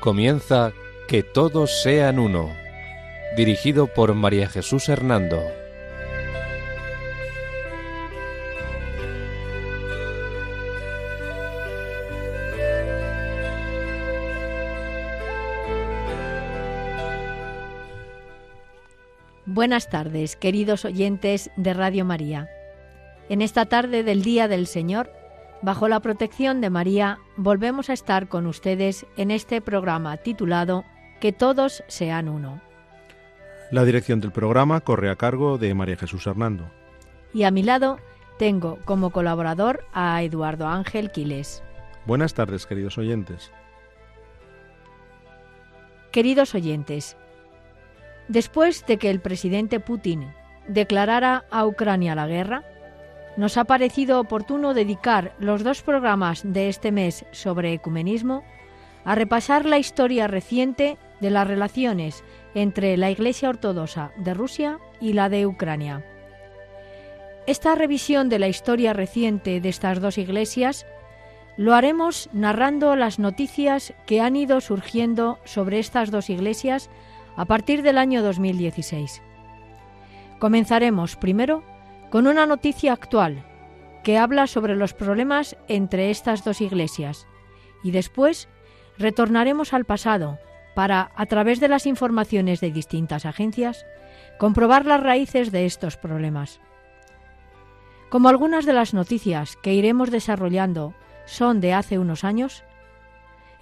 Comienza Que todos sean uno, dirigido por María Jesús Hernando. Buenas tardes, queridos oyentes de Radio María. En esta tarde del Día del Señor, bajo la protección de María, volvemos a estar con ustedes en este programa titulado Que todos sean uno. La dirección del programa corre a cargo de María Jesús Hernando. Y a mi lado tengo como colaborador a Eduardo Ángel Quiles. Buenas tardes, queridos oyentes. Queridos oyentes, después de que el presidente Putin declarara a Ucrania la guerra, nos ha parecido oportuno dedicar los dos programas de este mes sobre ecumenismo a repasar la historia reciente de las relaciones entre la Iglesia Ortodoxa de Rusia y la de Ucrania. Esta revisión de la historia reciente de estas dos iglesias lo haremos narrando las noticias que han ido surgiendo sobre estas dos iglesias a partir del año 2016. Comenzaremos primero con una noticia actual que habla sobre los problemas entre estas dos iglesias y después retornaremos al pasado para, a través de las informaciones de distintas agencias, comprobar las raíces de estos problemas. Como algunas de las noticias que iremos desarrollando son de hace unos años,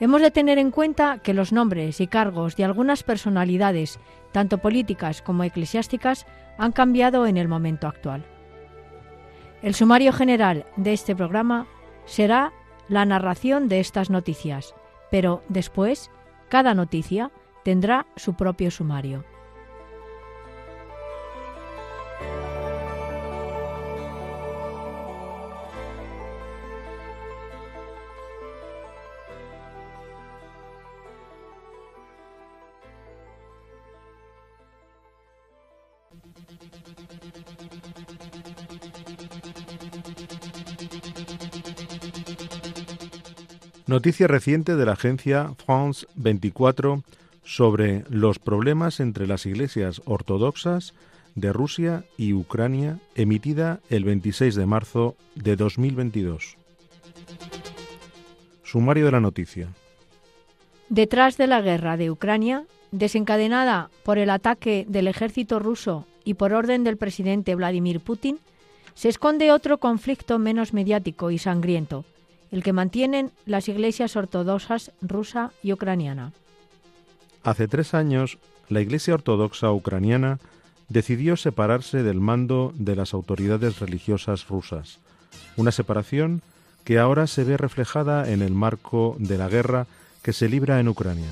hemos de tener en cuenta que los nombres y cargos de algunas personalidades, tanto políticas como eclesiásticas, han cambiado en el momento actual. El sumario general de este programa será la narración de estas noticias, pero después cada noticia tendrá su propio sumario. Noticia reciente de la agencia France 24 sobre los problemas entre las iglesias ortodoxas de Rusia y Ucrania, emitida el 26 de marzo de 2022. Sumario de la noticia. Detrás de la guerra de Ucrania, desencadenada por el ataque del ejército ruso y por orden del presidente Vladimir Putin, se esconde otro conflicto menos mediático y sangriento, el que mantienen las iglesias ortodoxas rusa y ucraniana. Hace tres años, la Iglesia Ortodoxa ucraniana decidió separarse del mando de las autoridades religiosas rusas, una separación que ahora se ve reflejada en el marco de la guerra que se libra en Ucrania.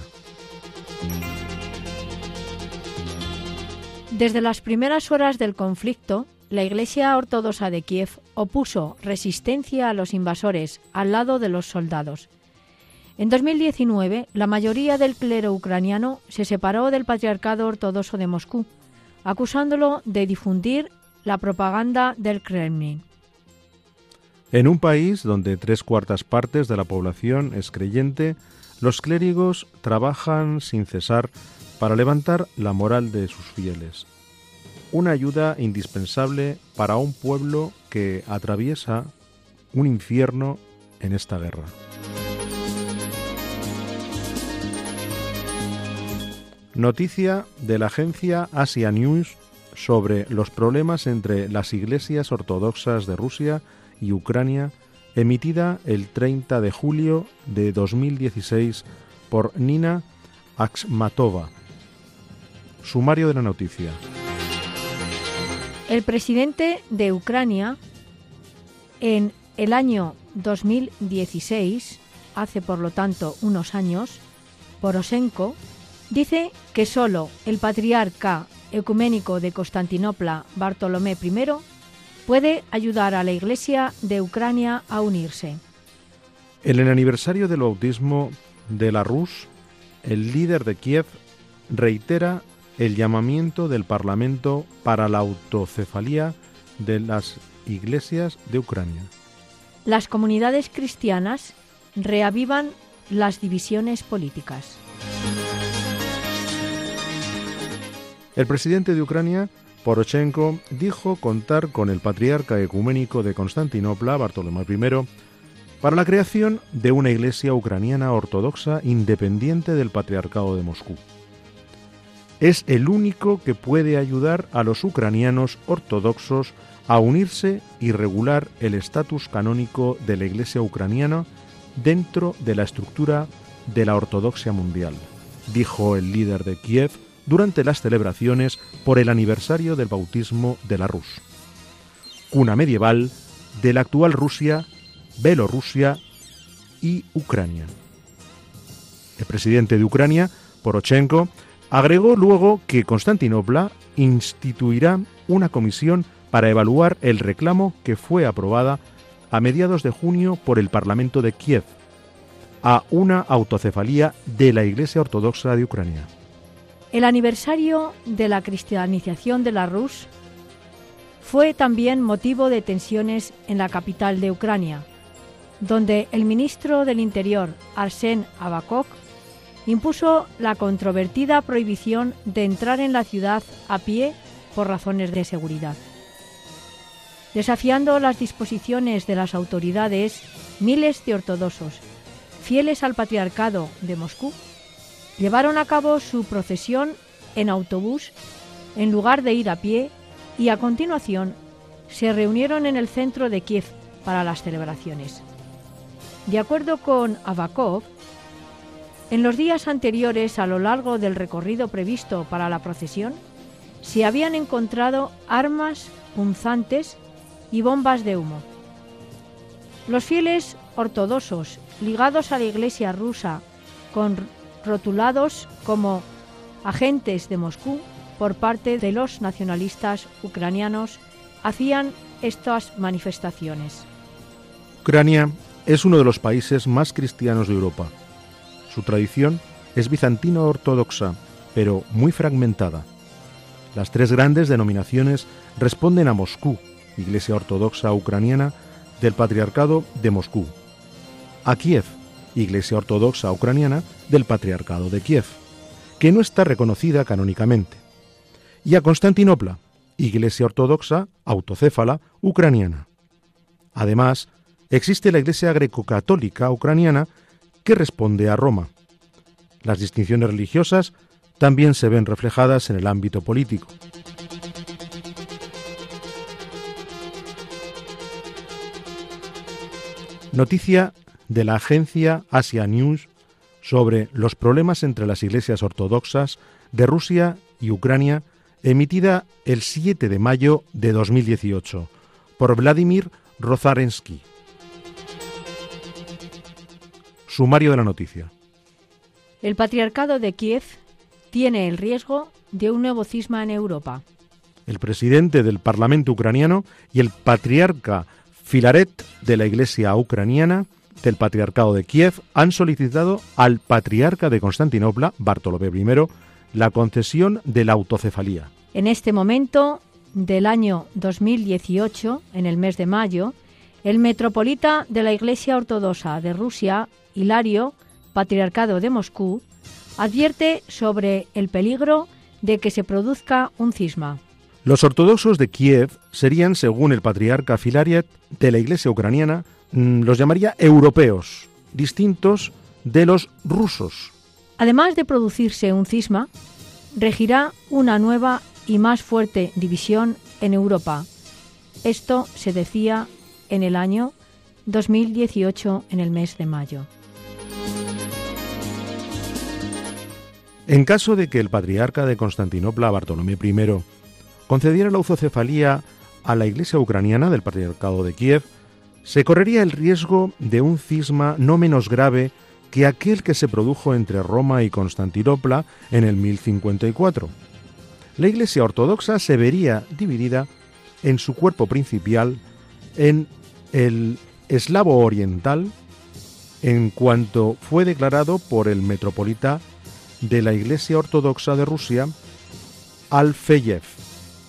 Desde las primeras horas del conflicto, la Iglesia Ortodoxa de Kiev opuso resistencia a los invasores al lado de los soldados. En 2019, la mayoría del clero ucraniano se separó del Patriarcado Ortodoxo de Moscú, acusándolo de difundir la propaganda del Kremlin. En un país donde tres cuartas partes de la población es creyente, los clérigos trabajan sin cesar para levantar la moral de sus fieles una ayuda indispensable para un pueblo que atraviesa un infierno en esta guerra. Noticia de la agencia Asia News sobre los problemas entre las iglesias ortodoxas de Rusia y Ucrania, emitida el 30 de julio de 2016 por Nina Aksmatova. Sumario de la noticia. El presidente de Ucrania en el año 2016, hace por lo tanto unos años, Poroshenko, dice que solo el patriarca ecuménico de Constantinopla, Bartolomé I, puede ayudar a la Iglesia de Ucrania a unirse. En el aniversario del bautismo de la Rus, el líder de Kiev reitera el llamamiento del Parlamento para la autocefalía de las iglesias de Ucrania. Las comunidades cristianas reavivan las divisiones políticas. El presidente de Ucrania, Poroshenko, dijo contar con el patriarca ecuménico de Constantinopla, Bartolomé I, para la creación de una iglesia ucraniana ortodoxa independiente del patriarcado de Moscú. Es el único que puede ayudar a los ucranianos ortodoxos a unirse y regular el estatus canónico de la iglesia ucraniana dentro de la estructura de la ortodoxia mundial, dijo el líder de Kiev durante las celebraciones por el aniversario del bautismo de la Rus, cuna medieval de la actual Rusia, Bielorrusia y Ucrania. El presidente de Ucrania, Porochenko, agregó luego que Constantinopla instituirá una comisión para evaluar el reclamo que fue aprobada a mediados de junio por el Parlamento de Kiev a una autocefalía de la Iglesia Ortodoxa de Ucrania. El aniversario de la cristianización de la Rus fue también motivo de tensiones en la capital de Ucrania, donde el ministro del Interior, Arsen Abakok, impuso la controvertida prohibición de entrar en la ciudad a pie por razones de seguridad. Desafiando las disposiciones de las autoridades, miles de ortodoxos, fieles al patriarcado de Moscú, llevaron a cabo su procesión en autobús en lugar de ir a pie y a continuación se reunieron en el centro de Kiev para las celebraciones. De acuerdo con Avakov, en los días anteriores a lo largo del recorrido previsto para la procesión, se habían encontrado armas punzantes y bombas de humo. Los fieles ortodoxos ligados a la Iglesia rusa, con rotulados como agentes de Moscú por parte de los nacionalistas ucranianos, hacían estas manifestaciones. Ucrania es uno de los países más cristianos de Europa. Su tradición es bizantino ortodoxa, pero muy fragmentada. Las tres grandes denominaciones responden a Moscú, Iglesia Ortodoxa Ucraniana del Patriarcado de Moscú, a Kiev, Iglesia Ortodoxa Ucraniana del Patriarcado de Kiev, que no está reconocida canónicamente, y a Constantinopla, Iglesia Ortodoxa Autocéfala Ucraniana. Además, existe la Iglesia Greco-Católica Ucraniana que responde a Roma. Las distinciones religiosas también se ven reflejadas en el ámbito político. Noticia de la agencia Asia News sobre los problemas entre las iglesias ortodoxas de Rusia y Ucrania, emitida el 7 de mayo de 2018 por Vladimir Rozarensky. Sumario de la noticia. El patriarcado de Kiev tiene el riesgo de un nuevo cisma en Europa. El presidente del Parlamento ucraniano y el patriarca Filaret de la Iglesia ucraniana del Patriarcado de Kiev han solicitado al Patriarca de Constantinopla, Bartolomé I, la concesión de la autocefalía. En este momento del año 2018, en el mes de mayo, el metropolita de la Iglesia Ortodoxa de Rusia, Hilario, Patriarcado de Moscú, advierte sobre el peligro de que se produzca un cisma. Los ortodoxos de Kiev serían, según el patriarca Filariet de la Iglesia ucraniana, mm, los llamaría europeos, distintos de los rusos. Además de producirse un cisma, regirá una nueva y más fuerte división en Europa. Esto se decía en el año 2018, en el mes de mayo. En caso de que el patriarca de Constantinopla, Bartolomé I, concediera la autocefalía a la Iglesia ucraniana del Patriarcado de Kiev, se correría el riesgo de un cisma no menos grave que aquel que se produjo entre Roma y Constantinopla en el 1054. La Iglesia ortodoxa se vería dividida en su cuerpo principal en el eslavo oriental, en cuanto fue declarado por el metropolita de la Iglesia Ortodoxa de Rusia, Alfeyev,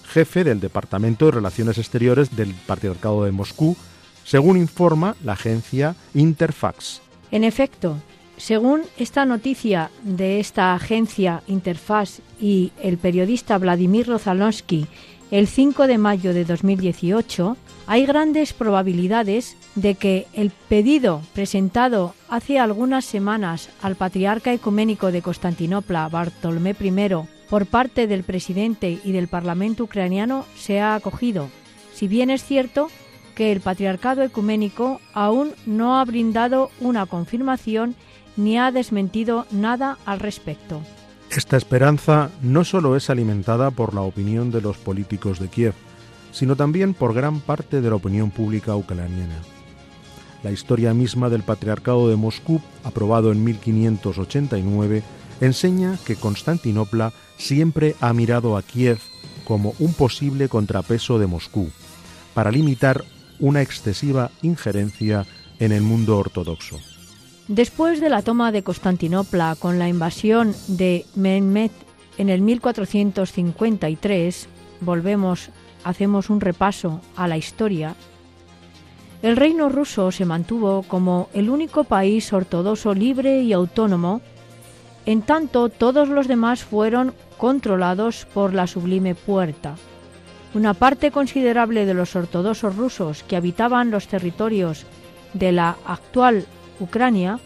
jefe del Departamento de Relaciones Exteriores del Patriarcado de Moscú, según informa la agencia Interfax. En efecto, Según esta noticia de esta agencia Interfaz y el periodista Vladimir Rozalonsky el 5 de mayo de 2018, hay grandes probabilidades de que el pedido presentado hace algunas semanas al patriarca ecuménico de Constantinopla, Bartolomé I, por parte del presidente y del Parlamento ucraniano sea acogido, si bien es cierto que el patriarcado ecuménico aún no ha brindado una confirmación ni ha desmentido nada al respecto. Esta esperanza no solo es alimentada por la opinión de los políticos de Kiev, sino también por gran parte de la opinión pública ucraniana. La historia misma del Patriarcado de Moscú, aprobado en 1589, enseña que Constantinopla siempre ha mirado a Kiev como un posible contrapeso de Moscú, para limitar una excesiva injerencia en el mundo ortodoxo. Después de la toma de Constantinopla con la invasión de Mehmed en el 1453, volvemos, hacemos un repaso a la historia, el reino ruso se mantuvo como el único país ortodoxo libre y autónomo, en tanto todos los demás fueron controlados por la Sublime Puerta. Una parte considerable de los ortodoxos rusos que habitaban los territorios de la actual Ucrania,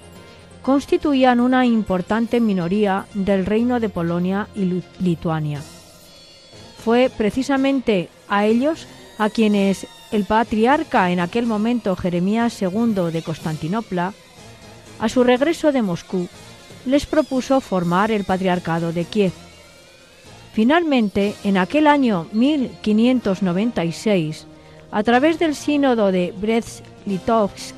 constituían una importante minoría del reino de Polonia y Lituania. Fue precisamente a ellos a quienes el patriarca en aquel momento Jeremías II de Constantinopla, a su regreso de Moscú, les propuso formar el patriarcado de Kiev. Finalmente, en aquel año 1596, a través del sínodo de Brest-Litovsk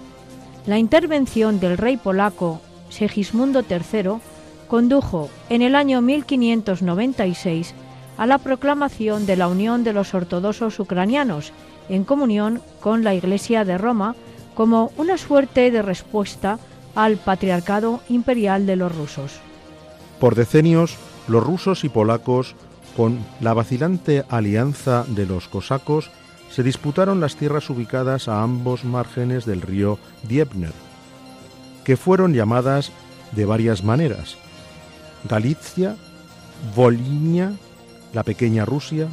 la intervención del rey polaco Segismundo III condujo en el año 1596 a la proclamación de la unión de los ortodoxos ucranianos en comunión con la Iglesia de Roma como una suerte de respuesta al patriarcado imperial de los rusos. Por decenios, los rusos y polacos, con la vacilante alianza de los cosacos, se disputaron las tierras ubicadas a ambos márgenes del río Dniepr, que fueron llamadas de varias maneras. Galicia, Volinia, la pequeña Rusia,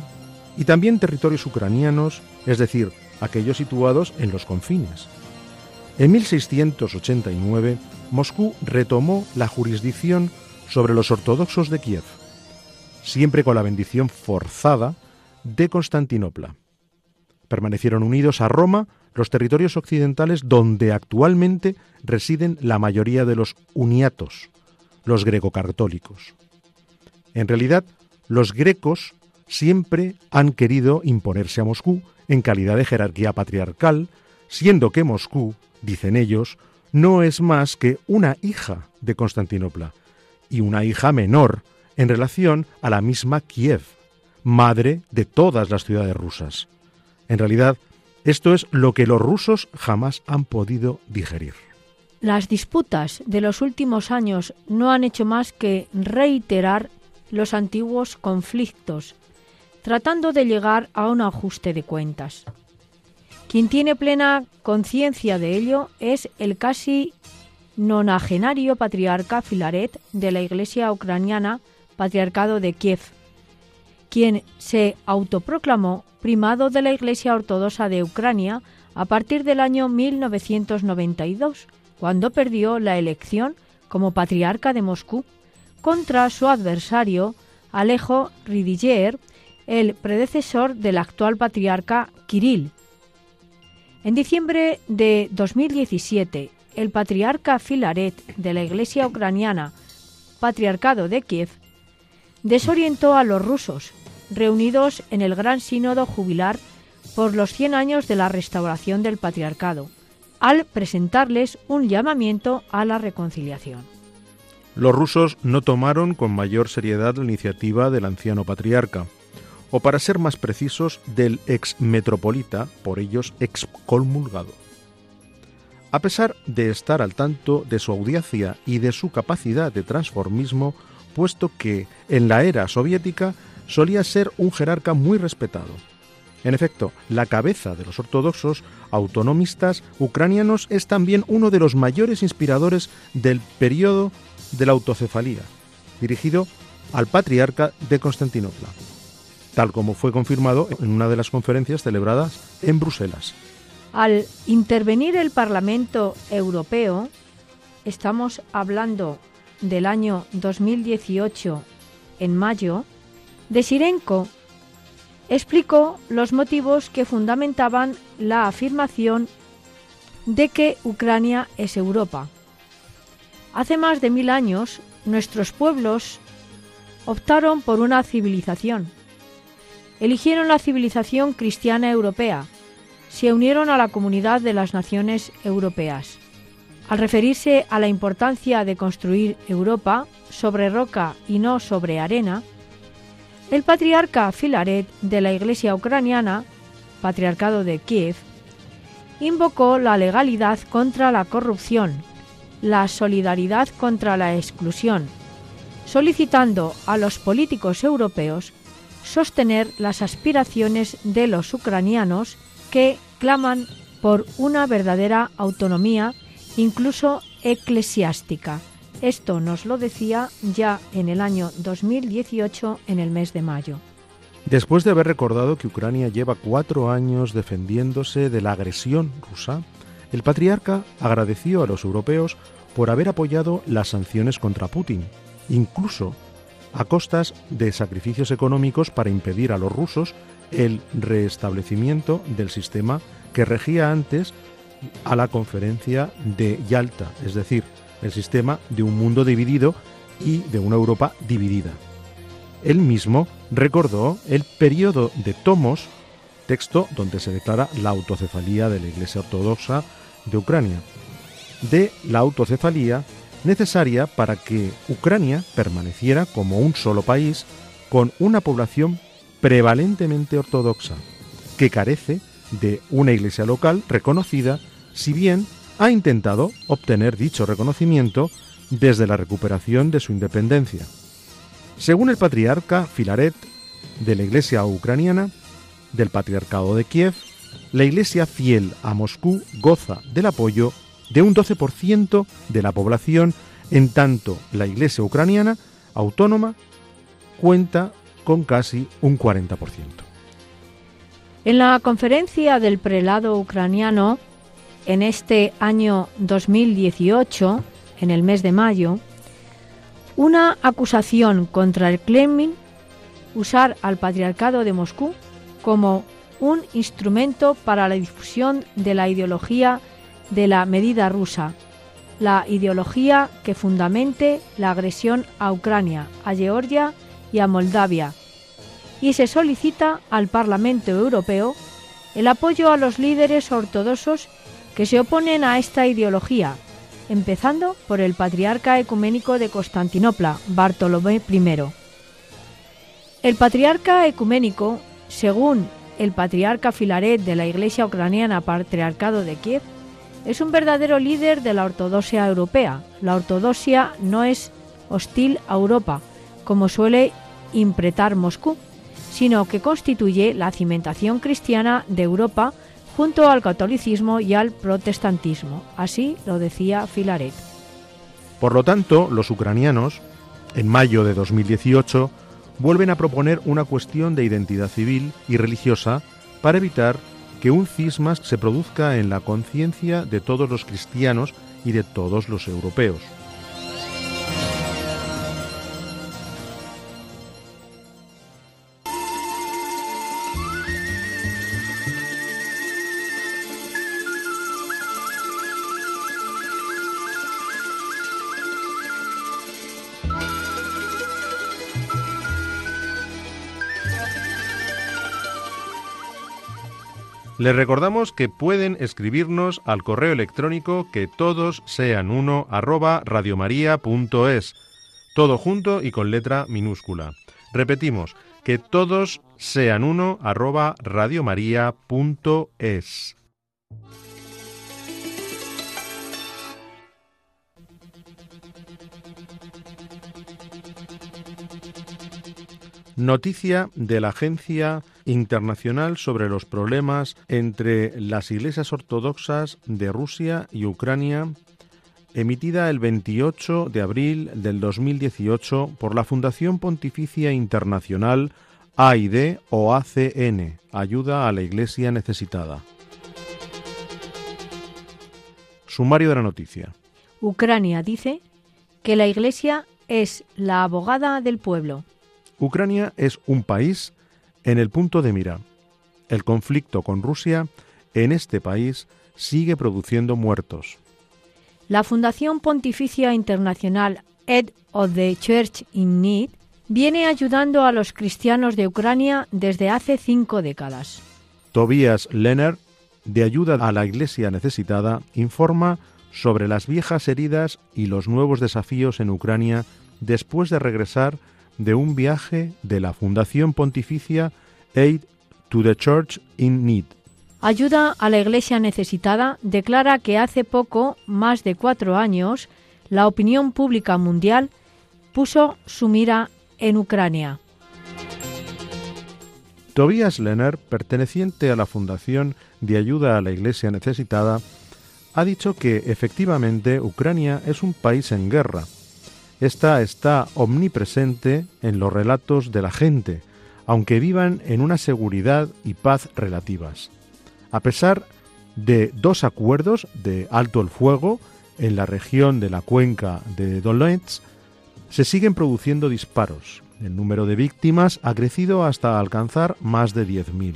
y también territorios ucranianos, es decir, aquellos situados en los confines. En 1689, Moscú retomó la jurisdicción sobre los ortodoxos de Kiev, siempre con la bendición forzada de Constantinopla permanecieron unidos a Roma los territorios occidentales donde actualmente residen la mayoría de los uniatos, los greco-católicos. En realidad, los grecos siempre han querido imponerse a Moscú en calidad de jerarquía patriarcal, siendo que Moscú, dicen ellos, no es más que una hija de Constantinopla y una hija menor en relación a la misma Kiev, madre de todas las ciudades rusas. En realidad, esto es lo que los rusos jamás han podido digerir. Las disputas de los últimos años no han hecho más que reiterar los antiguos conflictos, tratando de llegar a un ajuste de cuentas. Quien tiene plena conciencia de ello es el casi nonagenario patriarca Filaret de la Iglesia ucraniana, Patriarcado de Kiev, quien se autoproclamó primado de la Iglesia Ortodoxa de Ucrania a partir del año 1992, cuando perdió la elección como patriarca de Moscú contra su adversario Alejo Ridiger, el predecesor del actual patriarca Kirill. En diciembre de 2017, el patriarca Filaret de la Iglesia ucraniana, Patriarcado de Kiev, desorientó a los rusos reunidos en el Gran Sínodo Jubilar por los 100 años de la restauración del patriarcado, al presentarles un llamamiento a la reconciliación. Los rusos no tomaron con mayor seriedad la iniciativa del anciano patriarca, o para ser más precisos, del ex metropolita, por ellos excomulgado. A pesar de estar al tanto de su audiencia y de su capacidad de transformismo, puesto que en la era soviética solía ser un jerarca muy respetado. En efecto, la cabeza de los ortodoxos autonomistas ucranianos es también uno de los mayores inspiradores del periodo de la autocefalía, dirigido al patriarca de Constantinopla, tal como fue confirmado en una de las conferencias celebradas en Bruselas. Al intervenir el Parlamento Europeo, estamos hablando del año 2018, en mayo, de Sirenko explicó los motivos que fundamentaban la afirmación de que Ucrania es Europa. Hace más de mil años, nuestros pueblos optaron por una civilización. Eligieron la civilización cristiana europea. Se unieron a la comunidad de las naciones europeas. Al referirse a la importancia de construir Europa sobre roca y no sobre arena, el patriarca Filaret de la Iglesia ucraniana, patriarcado de Kiev, invocó la legalidad contra la corrupción, la solidaridad contra la exclusión, solicitando a los políticos europeos sostener las aspiraciones de los ucranianos que claman por una verdadera autonomía, incluso eclesiástica, esto nos lo decía ya en el año 2018, en el mes de mayo. Después de haber recordado que Ucrania lleva cuatro años defendiéndose de la agresión rusa, el patriarca agradeció a los europeos por haber apoyado las sanciones contra Putin, incluso a costas de sacrificios económicos para impedir a los rusos el restablecimiento del sistema que regía antes a la conferencia de Yalta, es decir, el sistema de un mundo dividido y de una Europa dividida. Él mismo recordó el periodo de tomos, texto donde se declara la autocefalía de la Iglesia Ortodoxa de Ucrania, de la autocefalía necesaria para que Ucrania permaneciera como un solo país con una población prevalentemente ortodoxa, que carece de una iglesia local reconocida, si bien ha intentado obtener dicho reconocimiento desde la recuperación de su independencia. Según el patriarca Filaret de la Iglesia ucraniana, del Patriarcado de Kiev, la Iglesia fiel a Moscú goza del apoyo de un 12% de la población, en tanto la Iglesia ucraniana autónoma cuenta con casi un 40%. En la conferencia del prelado ucraniano en este año 2018, en el mes de mayo, una acusación contra el Kremlin usar al patriarcado de Moscú como un instrumento para la difusión de la ideología de la medida rusa, la ideología que fundamente la agresión a Ucrania, a Georgia y a Moldavia, y se solicita al Parlamento Europeo el apoyo a los líderes ortodoxos que se oponen a esta ideología, empezando por el patriarca ecuménico de Constantinopla, Bartolomé I. El patriarca ecuménico, según el patriarca Filaret de la Iglesia ucraniana Patriarcado de Kiev, es un verdadero líder de la ortodoxia europea. La ortodoxia no es hostil a Europa, como suele impretar Moscú, sino que constituye la cimentación cristiana de Europa junto al catolicismo y al protestantismo. Así lo decía Filaret. Por lo tanto, los ucranianos, en mayo de 2018, vuelven a proponer una cuestión de identidad civil y religiosa para evitar que un cisma se produzca en la conciencia de todos los cristianos y de todos los europeos. Les recordamos que pueden escribirnos al correo electrónico que todos sean uno arroba todo junto y con letra minúscula. Repetimos, que todos sean uno arroba. Noticia de la Agencia Internacional sobre los problemas entre las iglesias ortodoxas de Rusia y Ucrania, emitida el 28 de abril del 2018 por la Fundación Pontificia Internacional AID o ACN, Ayuda a la Iglesia Necesitada. Sumario de la noticia. Ucrania dice que la Iglesia es la abogada del pueblo. Ucrania es un país en el punto de mira. El conflicto con Rusia en este país sigue produciendo muertos. La Fundación Pontificia Internacional Ed of the Church in Need viene ayudando a los cristianos de Ucrania desde hace cinco décadas. Tobias Lenner, de ayuda a la Iglesia necesitada, informa sobre las viejas heridas y los nuevos desafíos en Ucrania después de regresar de un viaje de la Fundación Pontificia Aid to the Church in Need. Ayuda a la Iglesia necesitada declara que hace poco, más de cuatro años, la opinión pública mundial puso su mira en Ucrania. Tobias Lenner, perteneciente a la Fundación de Ayuda a la Iglesia Necesitada, ha dicho que efectivamente Ucrania es un país en guerra esta está omnipresente en los relatos de la gente, aunque vivan en una seguridad y paz relativas. A pesar de dos acuerdos de alto el fuego en la región de la cuenca de Donetsk, se siguen produciendo disparos. El número de víctimas ha crecido hasta alcanzar más de 10.000.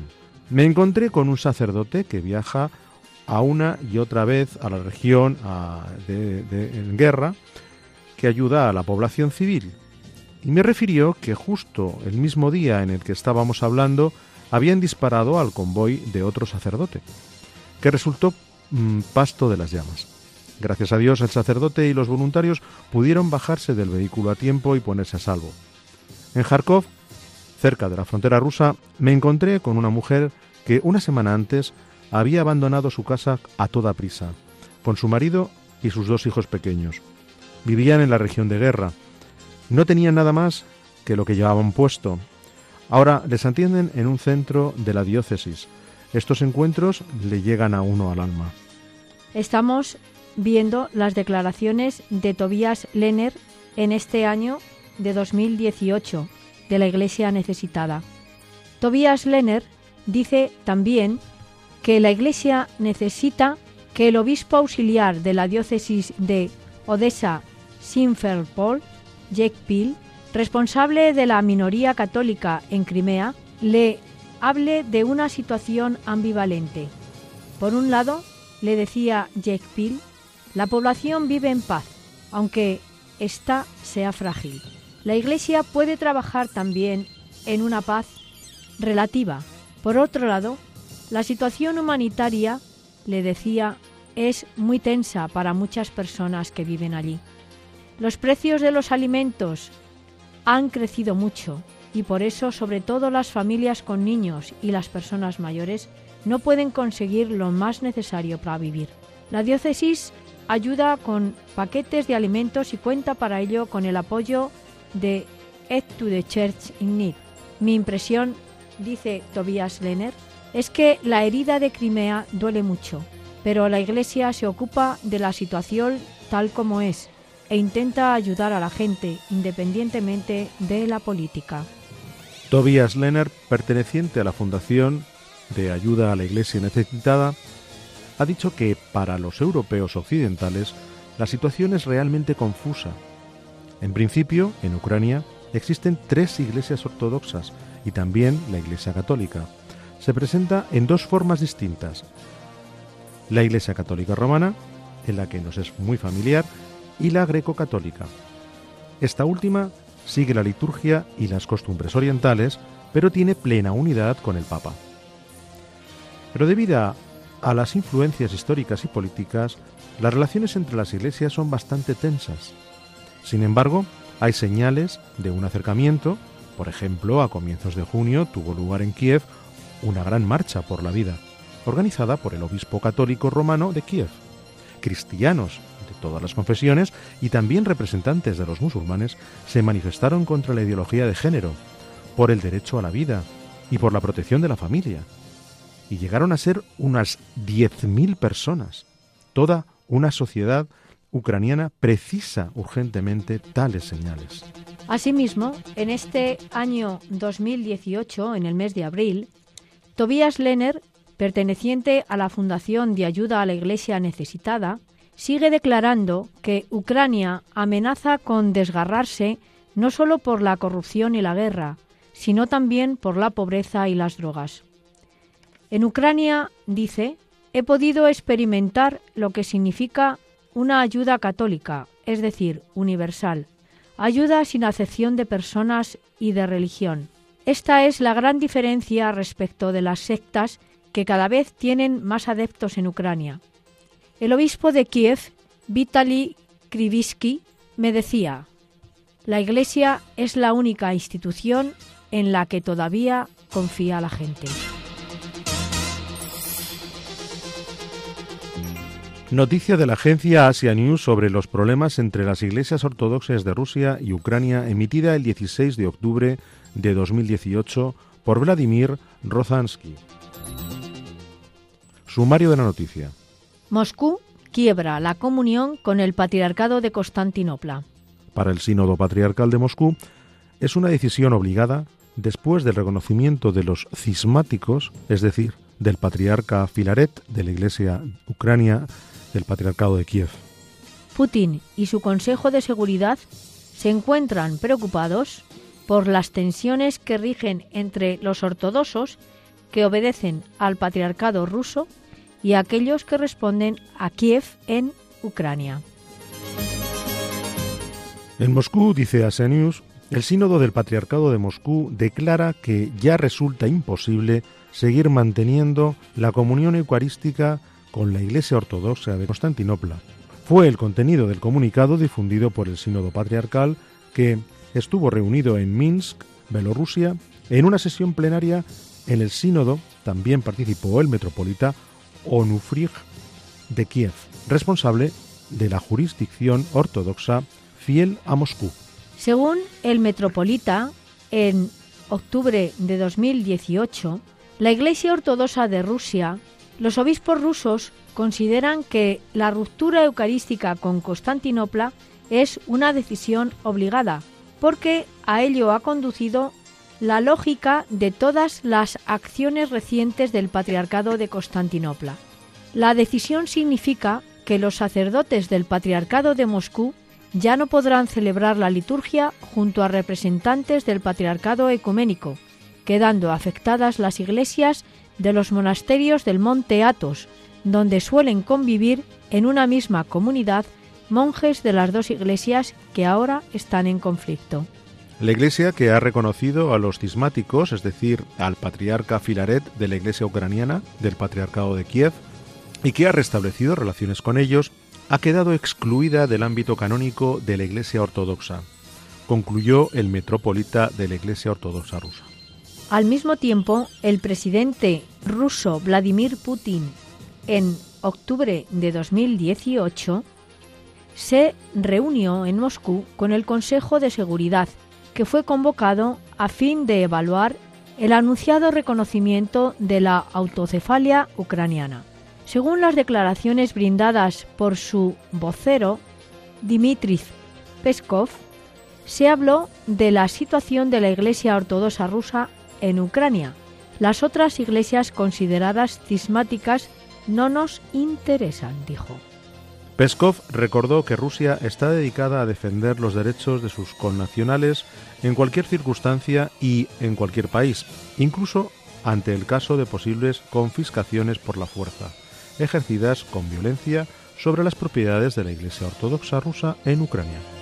Me encontré con un sacerdote que viaja a una y otra vez a la región de, en guerra que ayuda a la población civil. Y me refirió que justo el mismo día en el que estábamos hablando habían disparado al convoy de otro sacerdote, que resultó mm, pasto de las llamas. Gracias a Dios el sacerdote y los voluntarios pudieron bajarse del vehículo a tiempo y ponerse a salvo. En Kharkov, cerca de la frontera rusa, me encontré con una mujer que una semana antes había abandonado su casa a toda prisa, con su marido y sus dos hijos pequeños. Vivían en la región de guerra. No tenían nada más que lo que llevaban puesto. Ahora les atienden en un centro de la diócesis. Estos encuentros le llegan a uno al alma. Estamos viendo las declaraciones de Tobías Lenner en este año de 2018 de la Iglesia necesitada. Tobías Lenner dice también que la Iglesia necesita que el obispo auxiliar de la diócesis de Odessa Simferopol, Jake Peel, responsable de la minoría católica en Crimea, le hable de una situación ambivalente. Por un lado, le decía Jake Peel, la población vive en paz, aunque ésta sea frágil. La Iglesia puede trabajar también en una paz relativa. Por otro lado, la situación humanitaria, le decía, es muy tensa para muchas personas que viven allí. Los precios de los alimentos han crecido mucho y por eso sobre todo las familias con niños y las personas mayores no pueden conseguir lo más necesario para vivir. La diócesis ayuda con paquetes de alimentos y cuenta para ello con el apoyo de Ed to the Church in Need. Mi impresión, dice Tobias Lenner, es que la herida de Crimea duele mucho, pero la Iglesia se ocupa de la situación tal como es e intenta ayudar a la gente independientemente de la política. Tobias Lenner, perteneciente a la Fundación de Ayuda a la Iglesia Necesitada, ha dicho que para los europeos occidentales la situación es realmente confusa. En principio, en Ucrania existen tres iglesias ortodoxas y también la Iglesia Católica. Se presenta en dos formas distintas. La Iglesia Católica Romana, en la que nos es muy familiar, y la greco-católica. Esta última sigue la liturgia y las costumbres orientales, pero tiene plena unidad con el Papa. Pero debido a las influencias históricas y políticas, las relaciones entre las iglesias son bastante tensas. Sin embargo, hay señales de un acercamiento, por ejemplo, a comienzos de junio tuvo lugar en Kiev una gran marcha por la vida, organizada por el obispo católico romano de Kiev. Cristianos de todas las confesiones y también representantes de los musulmanes se manifestaron contra la ideología de género, por el derecho a la vida y por la protección de la familia. Y llegaron a ser unas 10.000 personas. Toda una sociedad ucraniana precisa urgentemente tales señales. Asimismo, en este año 2018, en el mes de abril, Tobias Lenner, perteneciente a la Fundación de Ayuda a la Iglesia Necesitada, sigue declarando que Ucrania amenaza con desgarrarse no solo por la corrupción y la guerra, sino también por la pobreza y las drogas. En Ucrania, dice, he podido experimentar lo que significa una ayuda católica, es decir, universal, ayuda sin acepción de personas y de religión. Esta es la gran diferencia respecto de las sectas que cada vez tienen más adeptos en Ucrania. El obispo de Kiev, Vitaly Krivisky, me decía, la Iglesia es la única institución en la que todavía confía la gente. Noticia de la agencia Asia News sobre los problemas entre las iglesias ortodoxas de Rusia y Ucrania emitida el 16 de octubre de 2018 por Vladimir Rozansky. Sumario de la noticia. Moscú quiebra la comunión con el Patriarcado de Constantinopla. Para el Sínodo Patriarcal de Moscú es una decisión obligada después del reconocimiento de los cismáticos, es decir, del patriarca Filaret de la Iglesia Ucrania del Patriarcado de Kiev. Putin y su Consejo de Seguridad se encuentran preocupados por las tensiones que rigen entre los ortodoxos que obedecen al patriarcado ruso y aquellos que responden a Kiev en Ucrania. En Moscú, dice Asenius, el sínodo del Patriarcado de Moscú declara que ya resulta imposible seguir manteniendo la comunión eucarística con la Iglesia Ortodoxa de Constantinopla. Fue el contenido del comunicado difundido por el sínodo patriarcal que estuvo reunido en Minsk, Bielorrusia, en una sesión plenaria en el sínodo también participó el metropolita Onufrig de Kiev, responsable de la jurisdicción ortodoxa fiel a Moscú. Según el metropolita, en octubre de 2018, la Iglesia Ortodoxa de Rusia, los obispos rusos consideran que la ruptura eucarística con Constantinopla es una decisión obligada, porque a ello ha conducido la lógica de todas las acciones recientes del Patriarcado de Constantinopla. La decisión significa que los sacerdotes del Patriarcado de Moscú ya no podrán celebrar la liturgia junto a representantes del Patriarcado Ecuménico, quedando afectadas las iglesias de los monasterios del Monte Athos, donde suelen convivir en una misma comunidad monjes de las dos iglesias que ahora están en conflicto. La Iglesia que ha reconocido a los cismáticos, es decir, al patriarca Filaret de la Iglesia ucraniana, del Patriarcado de Kiev, y que ha restablecido relaciones con ellos, ha quedado excluida del ámbito canónico de la Iglesia Ortodoxa, concluyó el metropolita de la Iglesia Ortodoxa rusa. Al mismo tiempo, el presidente ruso Vladimir Putin, en octubre de 2018, se reunió en Moscú con el Consejo de Seguridad que fue convocado a fin de evaluar el anunciado reconocimiento de la autocefalia ucraniana. Según las declaraciones brindadas por su vocero, Dmitry Peskov, se habló de la situación de la Iglesia Ortodoxa rusa en Ucrania. Las otras iglesias consideradas cismáticas no nos interesan, dijo. Peskov recordó que Rusia está dedicada a defender los derechos de sus connacionales en cualquier circunstancia y en cualquier país, incluso ante el caso de posibles confiscaciones por la fuerza, ejercidas con violencia sobre las propiedades de la Iglesia Ortodoxa rusa en Ucrania.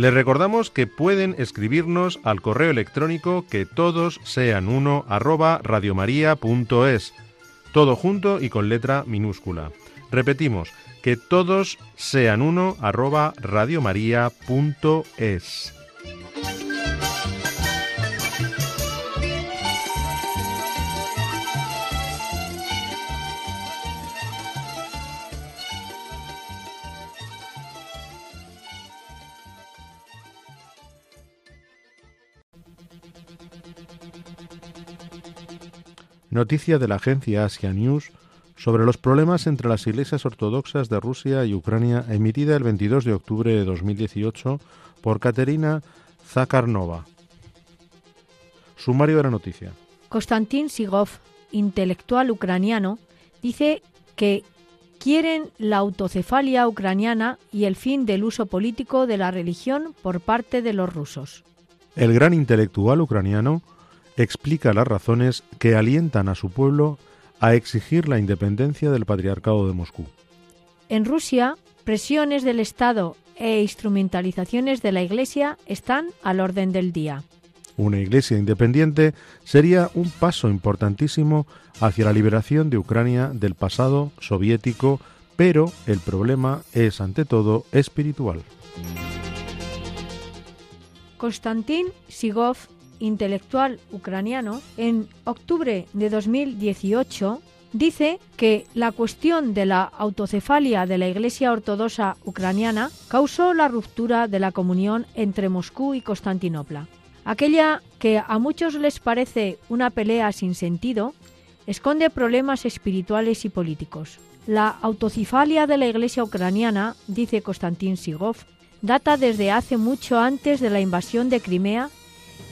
Les recordamos que pueden escribirnos al correo electrónico que todos sean uno arroba todo junto y con letra minúscula. Repetimos, que todos sean uno arroba. Noticia de la agencia Asia News sobre los problemas entre las iglesias ortodoxas de Rusia y Ucrania, emitida el 22 de octubre de 2018 por Katerina Zakharnova. Sumario de la noticia. Konstantin Sigov, intelectual ucraniano, dice que quieren la autocefalia ucraniana y el fin del uso político de la religión por parte de los rusos. El gran intelectual ucraniano explica las razones que alientan a su pueblo a exigir la independencia del Patriarcado de Moscú. En Rusia, presiones del Estado e instrumentalizaciones de la Iglesia están al orden del día. Una Iglesia independiente sería un paso importantísimo hacia la liberación de Ucrania del pasado soviético, pero el problema es ante todo espiritual. Konstantin Sigov intelectual ucraniano, en octubre de 2018, dice que la cuestión de la autocefalia de la Iglesia Ortodoxa ucraniana causó la ruptura de la comunión entre Moscú y Constantinopla. Aquella que a muchos les parece una pelea sin sentido, esconde problemas espirituales y políticos. La autocefalia de la Iglesia ucraniana, dice Konstantin Sigov, data desde hace mucho antes de la invasión de Crimea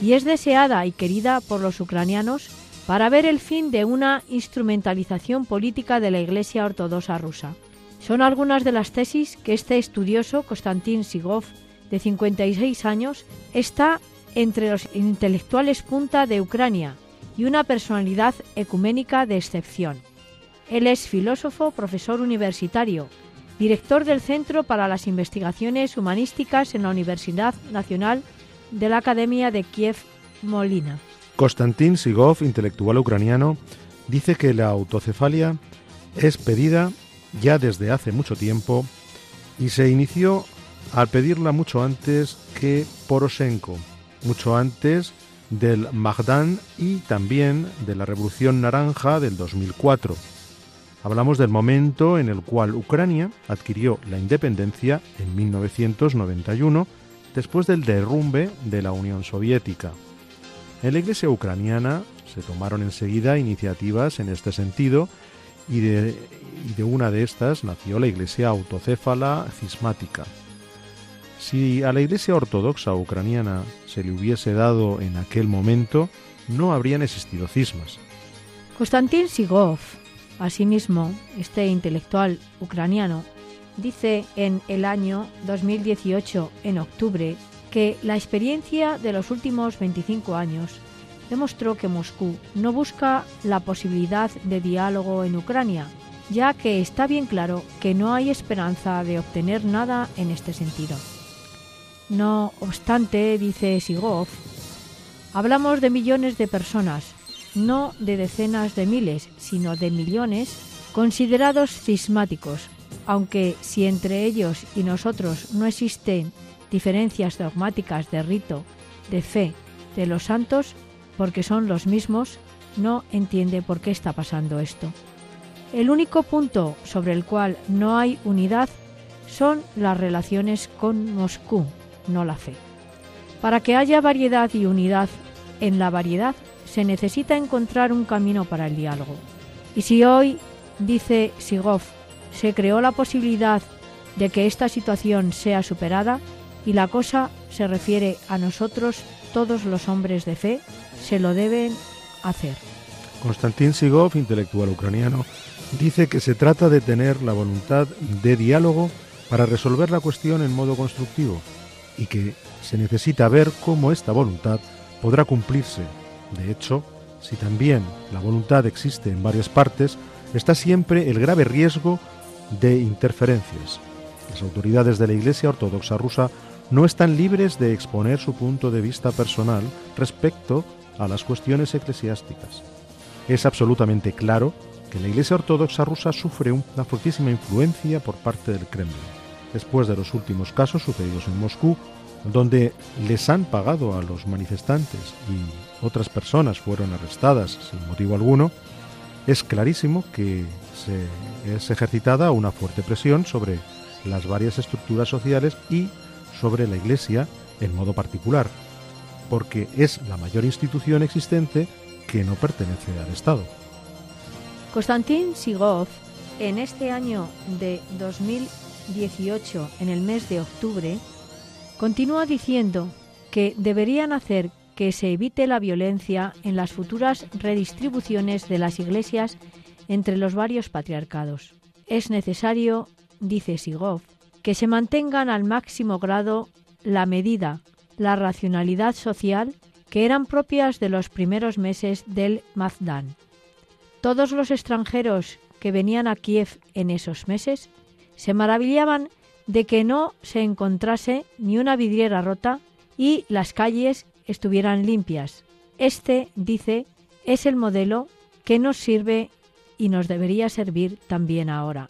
y es deseada y querida por los ucranianos para ver el fin de una instrumentalización política de la Iglesia Ortodoxa rusa. Son algunas de las tesis que este estudioso, Konstantin Sigov, de 56 años, está entre los intelectuales punta de Ucrania y una personalidad ecuménica de excepción. Él es filósofo, profesor universitario, director del Centro para las Investigaciones Humanísticas en la Universidad Nacional de la Academia de Kiev Molina. Konstantin Sigov, intelectual ucraniano, dice que la autocefalia es pedida ya desde hace mucho tiempo y se inició al pedirla mucho antes que Poroshenko, mucho antes del Magdán y también de la Revolución Naranja del 2004. Hablamos del momento en el cual Ucrania adquirió la independencia en 1991 después del derrumbe de la Unión Soviética. En la Iglesia ucraniana se tomaron enseguida iniciativas en este sentido y de, una de estas nació la Iglesia autocéfala cismática. Si a la Iglesia ortodoxa ucraniana se le hubiese dado en aquel momento, no habrían existido cismas. Konstantin Sigov, asimismo, este intelectual ucraniano, dice en el año 2018, en octubre, que la experiencia de los últimos 25 años demostró que Moscú no busca la posibilidad de diálogo en Ucrania, ya que está bien claro que no hay esperanza de obtener nada en este sentido. No obstante, dice Sigov, hablamos de millones de personas, no de decenas de miles, sino de millones considerados cismáticos, aunque si entre ellos y nosotros no existen diferencias dogmáticas de rito, de fe, de los santos, porque son los mismos, no entiende por qué está pasando esto. El único punto sobre el cual no hay unidad son las relaciones con Moscú, no la fe. Para que haya variedad y unidad en la variedad, se necesita encontrar un camino para el diálogo. Y si hoy, dice Sigov, se creó la posibilidad de que esta situación sea superada y la cosa se refiere a nosotros, todos los hombres de fe, se lo deben hacer. Konstantin Sigov, intelectual ucraniano, dice que se trata de tener la voluntad de diálogo para resolver la cuestión en modo constructivo y que se necesita ver cómo esta voluntad podrá cumplirse. De hecho, si también la voluntad existe en varias partes, está siempre el grave riesgo de interferencias. Las autoridades de la Iglesia Ortodoxa rusa no están libres de exponer su punto de vista personal respecto a las cuestiones eclesiásticas. Es absolutamente claro que la Iglesia Ortodoxa rusa sufre una fortísima influencia por parte del Kremlin. Después de los últimos casos sucedidos en Moscú, donde les han pagado a los manifestantes y otras personas fueron arrestadas sin motivo alguno, es clarísimo que se es ejercitada una fuerte presión sobre las varias estructuras sociales y sobre la Iglesia en modo particular, porque es la mayor institución existente que no pertenece al Estado. Konstantin Sigov, en este año de 2018, en el mes de octubre, continúa diciendo que deberían hacer que se evite la violencia en las futuras redistribuciones de las iglesias entre los varios patriarcados. Es necesario, dice Sigov, que se mantengan al máximo grado la medida, la racionalidad social que eran propias de los primeros meses del Mazdan. Todos los extranjeros que venían a Kiev en esos meses se maravillaban de que no se encontrase ni una vidriera rota y las calles estuvieran limpias. Este, dice, es el modelo que nos sirve y nos debería servir también ahora.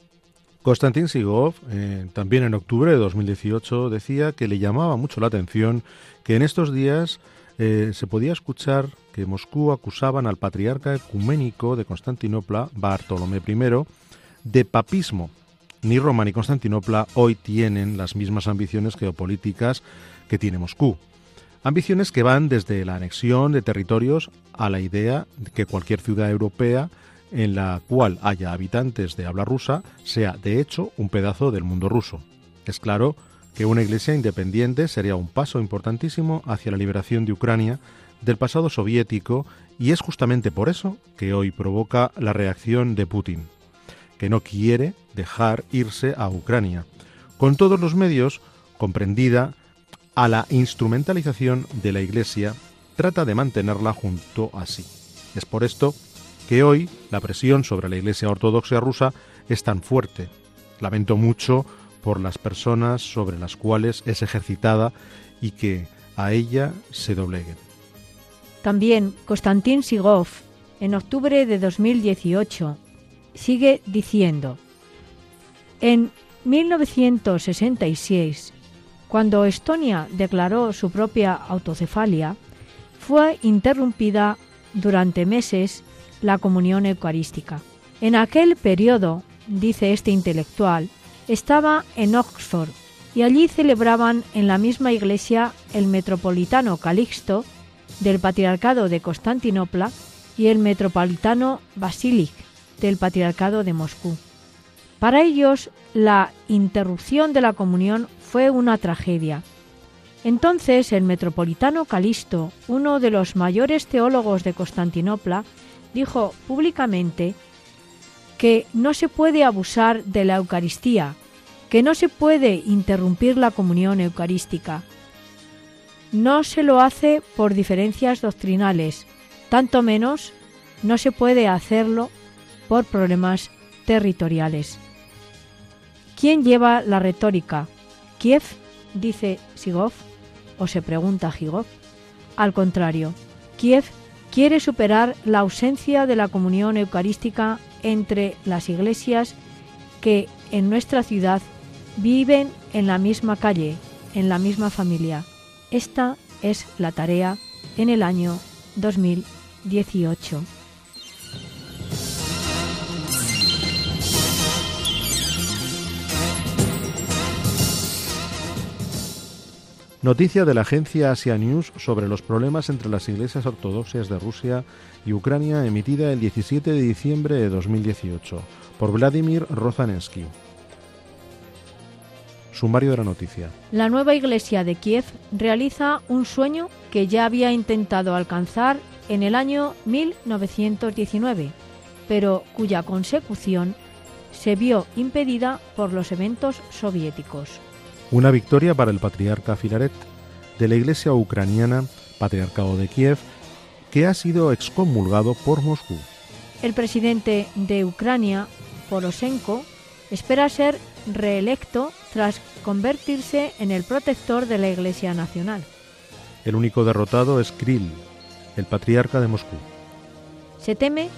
Konstantin Sigov, eh, también en octubre de 2018, decía que le llamaba mucho la atención que en estos días eh, se podía escuchar que Moscú acusaban al patriarca ecuménico de Constantinopla, Bartolomé I, de papismo. Ni Roma ni Constantinopla hoy tienen las mismas ambiciones geopolíticas que tiene Moscú. Ambiciones que van desde la anexión de territorios a la idea de que cualquier ciudad europea en la cual haya habitantes de habla rusa sea, de hecho, un pedazo del mundo ruso. Es claro que una iglesia independiente sería un paso importantísimo hacia la liberación de Ucrania del pasado soviético y es justamente por eso que hoy provoca la reacción de Putin, que no quiere dejar irse a Ucrania, con todos los medios comprendida a la instrumentalización de la Iglesia, trata de mantenerla junto a sí. Es por esto hoy la presión sobre la Iglesia Ortodoxa rusa es tan fuerte. Lamento mucho por las personas sobre las cuales es ejercitada y que a ella se dobleguen. También Konstantin Sigov, en octubre de 2018, sigue diciendo, en 1966, cuando Estonia declaró su propia autocefalia, fue interrumpida durante meses la comunión eucarística. En aquel periodo, dice este intelectual, estaba en Oxford y allí celebraban en la misma iglesia el metropolitano Calixto del Patriarcado de Constantinopla y el metropolitano Basilik del Patriarcado de Moscú. Para ellos, la interrupción de la comunión fue una tragedia. Entonces, el metropolitano Calixto, uno de los mayores teólogos de Constantinopla, dijo públicamente que no se puede abusar de la Eucaristía, que no se puede interrumpir la comunión eucarística. No se lo hace por diferencias doctrinales, tanto menos no se puede hacerlo por problemas territoriales. ¿Quién lleva la retórica? ¿Kiev? dice Sigov, o se pregunta Gigov. Al contrario, Kiev quiere superar la ausencia de la comunión eucarística entre las iglesias que en nuestra ciudad viven en la misma calle, en la misma familia. Esta es la tarea en el año 2018. Noticia de la agencia Asia News sobre los problemas entre las iglesias ortodoxas de Rusia y Ucrania emitida el 17 de diciembre de 2018 por Vladimir Rozanensky. Sumario de la noticia. La nueva iglesia de Kiev realiza un sueño que ya había intentado alcanzar en el año 1919, pero cuya consecución se vio impedida por los eventos soviéticos. Una victoria para el patriarca Filaret de la Iglesia ucraniana, patriarcado de Kiev, que ha sido excomulgado por Moscú. El presidente de Ucrania, Poroshenko, espera ser reelecto tras convertirse en el protector de la Iglesia Nacional. El único derrotado es Krill, el patriarca de Moscú. Se teme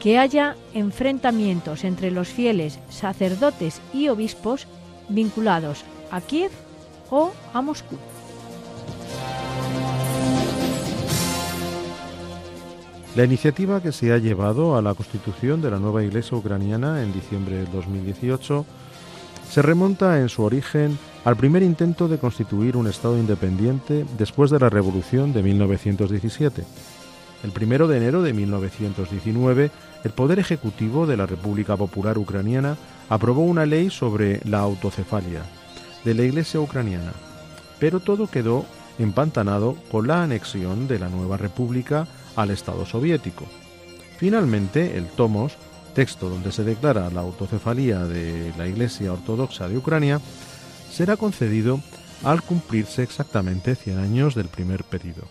que haya enfrentamientos entre los fieles sacerdotes y obispos vinculados a Kiev o a Moscú. La iniciativa que se ha llevado a la constitución de la nueva iglesia ucraniana en diciembre del 2018 se remonta en su origen al primer intento de constituir un Estado independiente después de la Revolución de 1917. El primero de enero de 1919, el Poder Ejecutivo de la República Popular Ucraniana aprobó una ley sobre la autocefalia de la Iglesia ucraniana, pero todo quedó empantanado con la anexión de la nueva república al Estado soviético. Finalmente, el Tomos, texto donde se declara la autocefalía de la Iglesia Ortodoxa de Ucrania, será concedido al cumplirse exactamente 100 años del primer pedido.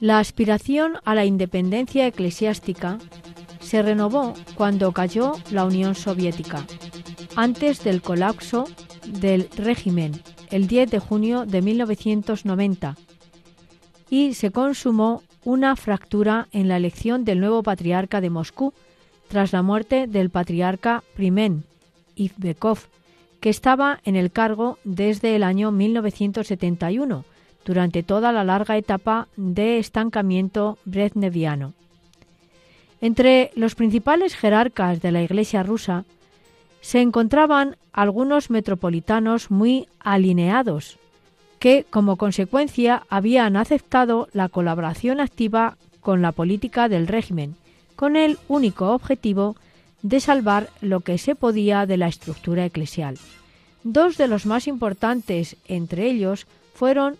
La aspiración a la independencia eclesiástica se renovó cuando cayó la Unión Soviética, antes del colapso del régimen, el 10 de junio de 1990, y se consumó una fractura en la elección del nuevo patriarca de Moscú tras la muerte del patriarca Primen Ivbekov, que estaba en el cargo desde el año 1971, durante toda la larga etapa de estancamiento brezhneviano. Entre los principales jerarcas de la Iglesia rusa se encontraban algunos metropolitanos muy alineados que, como consecuencia, habían aceptado la colaboración activa con la política del régimen, con el único objetivo de salvar lo que se podía de la estructura eclesial. Dos de los más importantes entre ellos fueron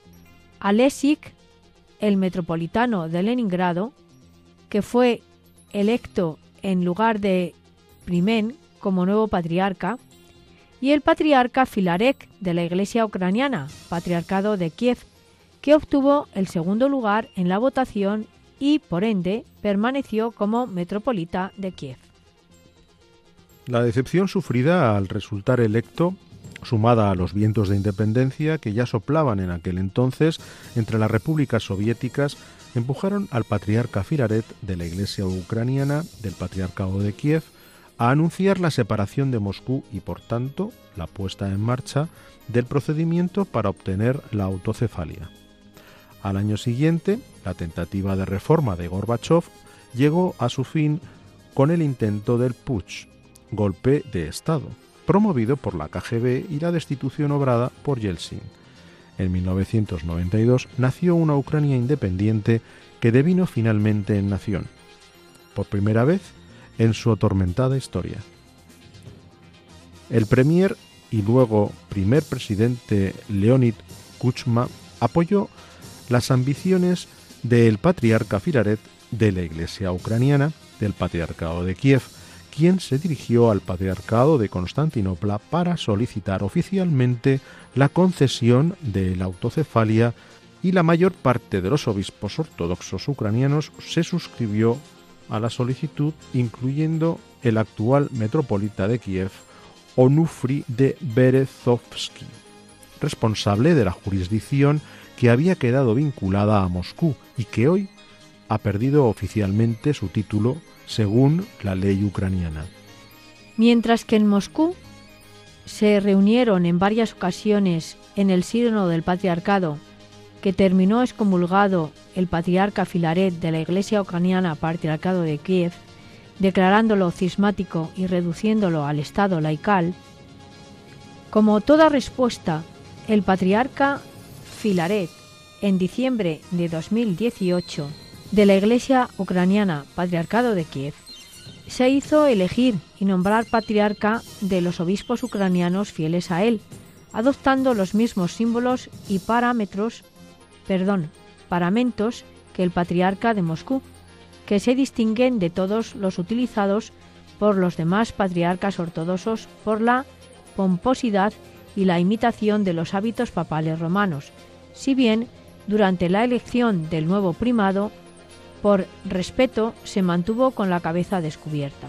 Alesik, el metropolitano de Leningrado, que fue electo en lugar de Primen como nuevo patriarca, y el patriarca Filarek de la Iglesia ucraniana, patriarcado de Kiev, que obtuvo el segundo lugar en la votación y, por ende, permaneció como metropolita de Kiev. La decepción sufrida al resultar electo, sumada a los vientos de independencia que ya soplaban en aquel entonces entre las repúblicas soviéticas, empujaron al patriarca Filaret de la Iglesia ucraniana del Patriarcado de Kiev a anunciar la separación de Moscú y, por tanto, la puesta en marcha del procedimiento para obtener la autocefalia. Al año siguiente, la tentativa de reforma de Gorbachev llegó a su fin con el intento del putsch, golpe de Estado, promovido por la KGB y la destitución obrada por Yeltsin. En 1992 nació una Ucrania independiente que devino finalmente en nación. Por primera vez, en su atormentada historia. El premier y luego primer presidente Leonid Kuchma apoyó las ambiciones del patriarca Filaret de la Iglesia ucraniana, del patriarcado de Kiev, quien se dirigió al patriarcado de Constantinopla para solicitar oficialmente la concesión de la autocefalia y la mayor parte de los obispos ortodoxos ucranianos se suscribió a la solicitud, incluyendo el actual metropolita de Kiev, Onufri de Berezovsky, responsable de la jurisdicción que había quedado vinculada a Moscú y que hoy ha perdido oficialmente su título según la ley ucraniana. Mientras que en Moscú se reunieron en varias ocasiones en el sínodo del patriarcado que terminó excomulgado el patriarca Filaret de la Iglesia ucraniana patriarcado de Kiev, declarándolo cismático y reduciéndolo al estado laical, como toda respuesta, el patriarca Filaret, en diciembre de 2018, de la Iglesia ucraniana patriarcado de Kiev, se hizo elegir y nombrar patriarca de los obispos ucranianos fieles a él, adoptando los mismos símbolos y parámetros perdón, paramentos que el patriarca de Moscú, que se distinguen de todos los utilizados por los demás patriarcas ortodoxos por la pomposidad y la imitación de los hábitos papales romanos, si bien durante la elección del nuevo primado, por respeto, se mantuvo con la cabeza descubierta.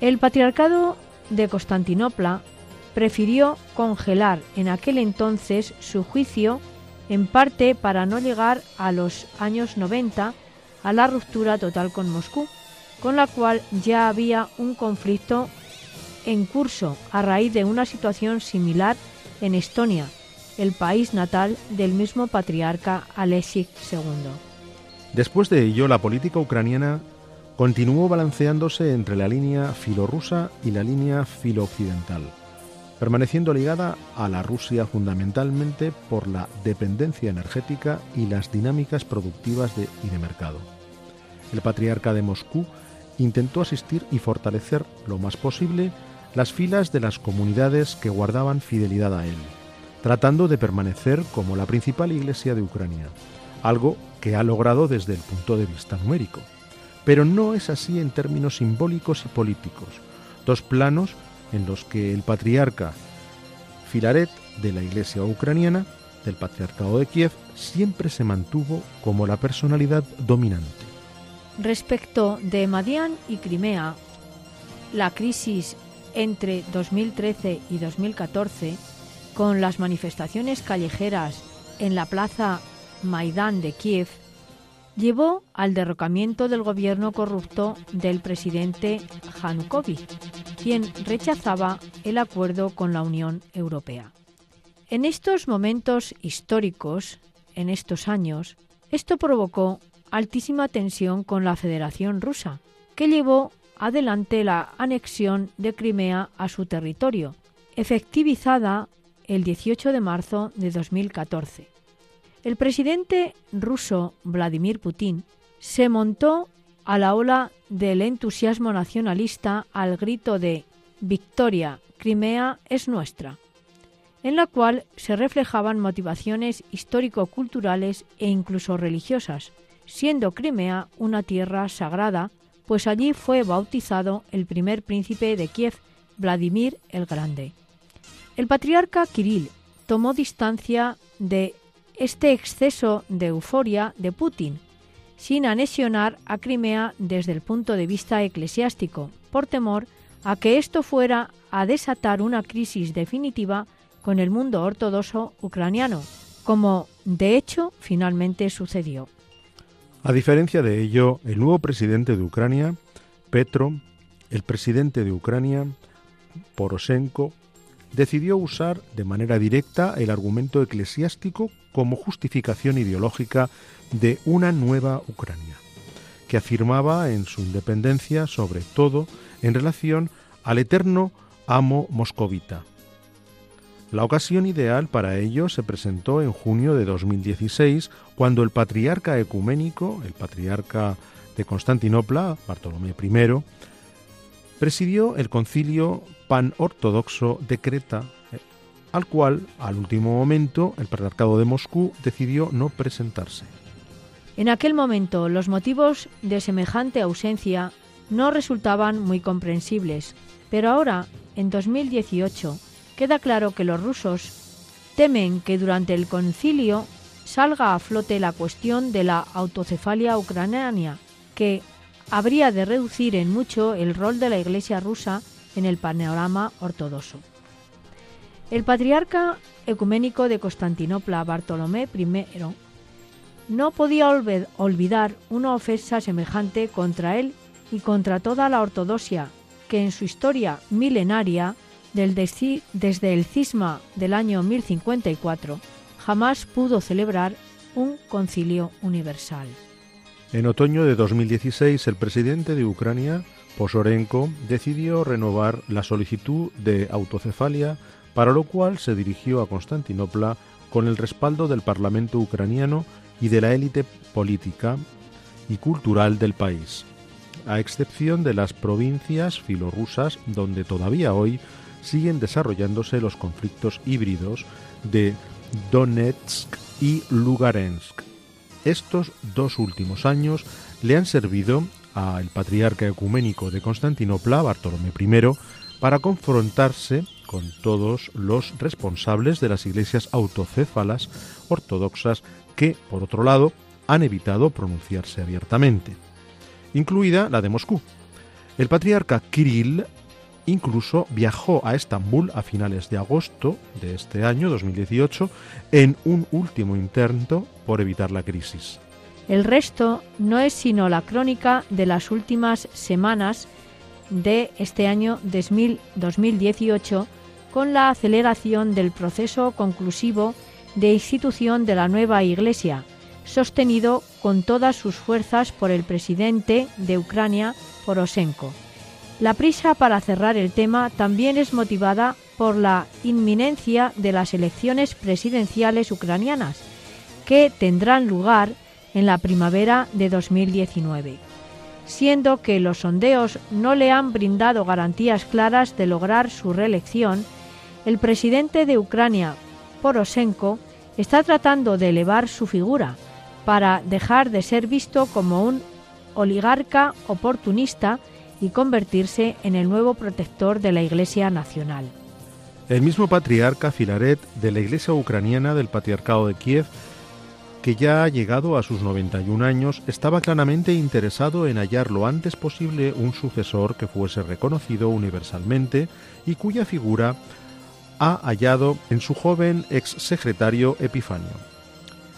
El patriarcado de Constantinopla prefirió congelar en aquel entonces su juicio en parte para no llegar a los años 90 a la ruptura total con Moscú, con la cual ya había un conflicto en curso a raíz de una situación similar en Estonia, el país natal del mismo patriarca Alexis II. Después de ello, la política ucraniana continuó balanceándose entre la línea filorrusa y la línea filooccidental, permaneciendo ligada a la Rusia fundamentalmente por la dependencia energética y las dinámicas productivas de, y de mercado. El patriarca de Moscú intentó asistir y fortalecer lo más posible las filas de las comunidades que guardaban fidelidad a él, tratando de permanecer como la principal iglesia de Ucrania, algo que ha logrado desde el punto de vista numérico. Pero no es así en términos simbólicos y políticos, dos planos en los que el patriarca Filaret de la iglesia ucraniana, del patriarcado de Kiev, siempre se mantuvo como la personalidad dominante. Respecto de Madián y Crimea, la crisis entre 2013 y 2014, con las manifestaciones callejeras en la plaza Maidán de Kiev, llevó al derrocamiento del gobierno corrupto del presidente Yanukovych, quien rechazaba el acuerdo con la Unión Europea. En estos momentos históricos, en estos años, esto provocó altísima tensión con la Federación Rusa, que llevó adelante la anexión de Crimea a su territorio, efectivizada el 18 de marzo de 2014. El presidente ruso Vladimir Putin se montó a la ola del entusiasmo nacionalista al grito de Victoria, Crimea es nuestra, en la cual se reflejaban motivaciones histórico-culturales e incluso religiosas, siendo Crimea una tierra sagrada pues allí fue bautizado el primer príncipe de Kiev, Vladimir el Grande. El patriarca Kirill tomó distancia de este exceso de euforia de Putin, sin anexionar a Crimea desde el punto de vista eclesiástico, por temor a que esto fuera a desatar una crisis definitiva con el mundo ortodoxo ucraniano, como de hecho finalmente sucedió. A diferencia de ello, el nuevo presidente de Ucrania, Petro, el presidente de Ucrania, Poroshenko, decidió usar de manera directa el argumento eclesiástico como justificación ideológica de una nueva Ucrania, que afirmaba en su independencia sobre todo en relación al eterno amo moscovita, la ocasión ideal para ello se presentó en junio de 2016, cuando el patriarca ecuménico, el patriarca de Constantinopla, Bartolomé I, presidió el concilio pan-ortodoxo de Creta, al cual, al último momento, el patriarcado de Moscú decidió no presentarse. En aquel momento, los motivos de semejante ausencia no resultaban muy comprensibles, pero ahora, en 2018, queda claro que los rusos temen que durante el concilio salga a flote la cuestión de la autocefalia ucraniana, que habría de reducir en mucho el rol de la Iglesia rusa en el panorama ortodoxo. El patriarca ecuménico de Constantinopla, Bartolomé I, no podía olvidar una ofensa semejante contra él y contra toda la ortodoxia, que en su historia milenaria desde el cisma del año 1054, jamás pudo celebrar un concilio universal. En otoño de 2016, el presidente de Ucrania, Posorenko, decidió renovar la solicitud de autocefalia, para lo cual se dirigió a Constantinopla con el respaldo del Parlamento ucraniano y de la élite política y cultural del país, a excepción de las provincias filorrusas donde todavía hoy siguen desarrollándose los conflictos híbridos de Donetsk y Lugansk. Estos dos últimos años le han servido al patriarca ecuménico de Constantinopla, Bartolomé I, para confrontarse con todos los responsables de las iglesias autocéfalas ortodoxas que, por otro lado, han evitado pronunciarse abiertamente, incluida la de Moscú. El patriarca Kirill incluso viajó a Estambul a finales de agosto de este año 2018 en un último intento por evitar la crisis. El resto no es sino la crónica de las últimas semanas de este año 2018 con la aceleración del proceso conclusivo de institución de la nueva Iglesia, sostenido con todas sus fuerzas por el presidente de Ucrania, Poroshenko. La prisa para cerrar el tema también es motivada por la inminencia de las elecciones presidenciales ucranianas, que tendrán lugar en la primavera de 2019, siendo que los sondeos no le han brindado garantías claras de lograr su reelección, el presidente de Ucrania, Poroshenko, está tratando de elevar su figura para dejar de ser visto como un oligarca oportunista y convertirse en el nuevo protector de la Iglesia Nacional. El mismo patriarca Filaret de la Iglesia ucraniana del Patriarcado de Kiev, que ya ha llegado a sus 91 años, estaba claramente interesado en hallar lo antes posible un sucesor que fuese reconocido universalmente y cuya figura ha hallado en su joven ex secretario Epifanio.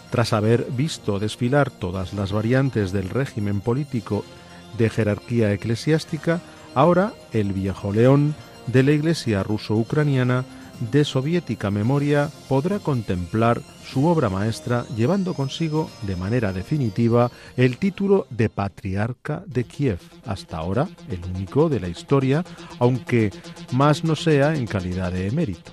Tras haber visto desfilar todas las variantes del régimen político de jerarquía eclesiástica, ahora el viejo león de la Iglesia ruso-ucraniana de soviética memoria podrá contemplar su obra maestra llevando consigo de manera definitiva el título de Patriarca de Kiev, hasta ahora el único de la historia, aunque más no sea en calidad de emérito.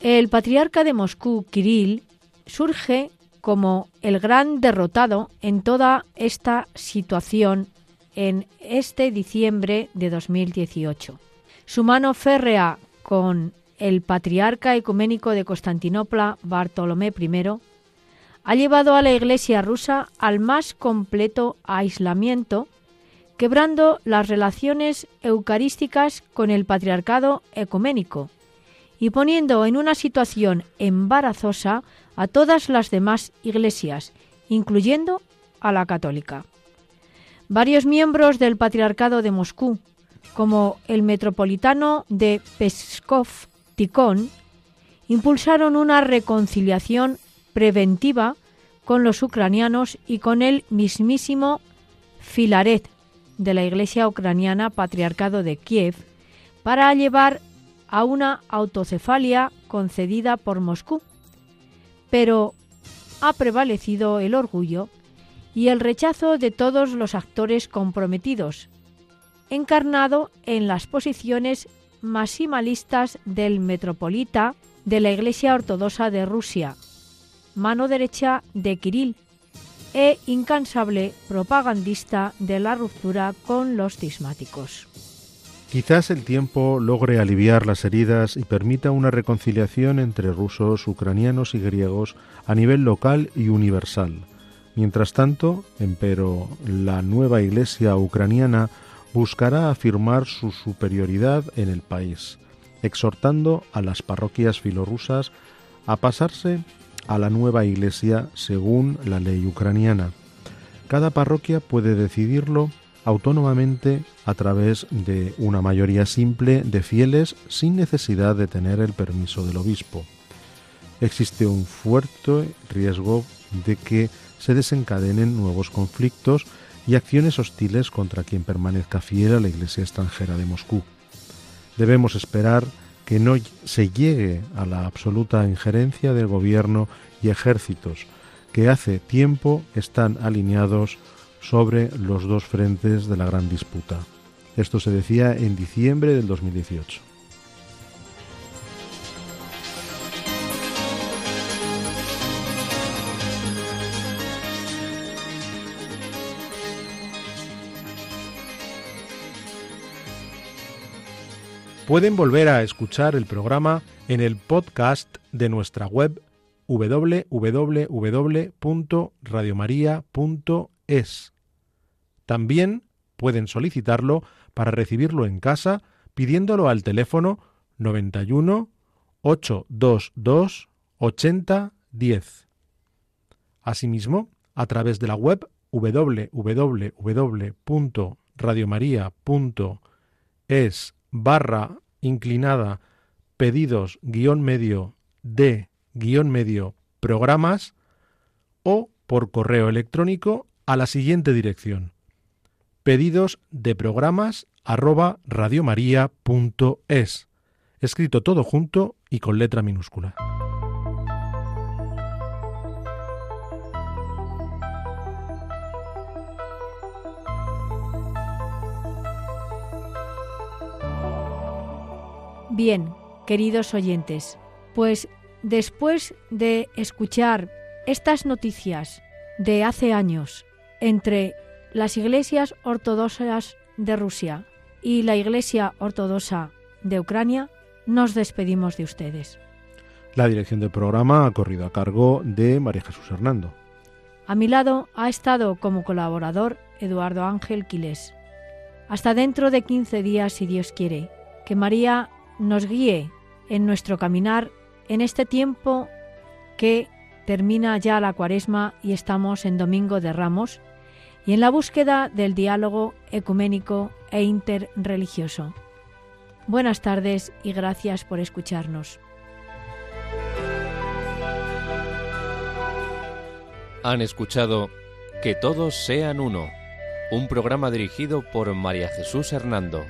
El patriarca de Moscú, Kirill, surge como el gran derrotado en toda esta situación en este diciembre de 2018. Su mano férrea con el patriarca ecuménico de Constantinopla, Bartolomé I, ha llevado a la Iglesia rusa al más completo aislamiento, quebrando las relaciones eucarísticas con el patriarcado ecuménico y poniendo en una situación embarazosa a todas las demás iglesias, incluyendo a la católica. Varios miembros del Patriarcado de Moscú, como el metropolitano de Peskov Tikhon, impulsaron una reconciliación preventiva con los ucranianos y con el mismísimo Filaret de la Iglesia ucraniana Patriarcado de Kiev para llevar a una autocefalia concedida por Moscú. Pero ha prevalecido el orgullo y el rechazo de todos los actores comprometidos, encarnado en las posiciones maximalistas del metropolita de la Iglesia Ortodoxa de Rusia, mano derecha de Kirill, e incansable propagandista de la ruptura con los cismáticos. Quizás el tiempo logre aliviar las heridas y permita una reconciliación entre rusos, ucranianos y griegos a nivel local y universal Mientras tanto, empero, la nueva Iglesia ucraniana buscará afirmar su superioridad en el país, exhortando a las parroquias filorusas a pasarse a la nueva Iglesia según la ley ucraniana. Cada parroquia puede decidirlo autónomamente a través de una mayoría simple de fieles sin necesidad de tener el permiso del obispo. Existe un fuerte riesgo de que se desencadenen nuevos conflictos y acciones hostiles contra quien permanezca fiel a la Iglesia extranjera de Moscú. Debemos esperar que no se llegue a la absoluta injerencia del gobierno y ejércitos que hace tiempo están alineados sobre los dos frentes de la gran disputa. Esto se decía en diciembre del 2018. Pueden volver a escuchar el programa en el podcast de nuestra web www.radiomaria.es. También pueden solicitarlo para recibirlo en casa pidiéndolo al teléfono 91 822 8010. Asimismo, a través de la web www.radiomaria.es barra inclinada pedidos guion medio de guion medio programas o por correo electrónico a la siguiente dirección pedidos de programas arroba radiomaria.es escrito todo junto y con letra minúscula. Bien, queridos oyentes, pues después de escuchar estas noticias de hace años entre las iglesias ortodoxas de Rusia y la Iglesia Ortodoxa de Ucrania, nos despedimos de ustedes. La dirección del programa ha corrido a cargo de María Jesús Hernando. A mi lado ha estado como colaborador Eduardo Ángel Quiles. Hasta dentro de 15 días, si Dios quiere, que María nos guíe en nuestro caminar en este tiempo que termina ya la cuaresma y estamos en Domingo de Ramos y en la búsqueda del diálogo ecuménico e interreligioso. Buenas tardes y gracias por escucharnos. Han escuchado Que todos sean uno, un programa dirigido por María Jesús Hernando.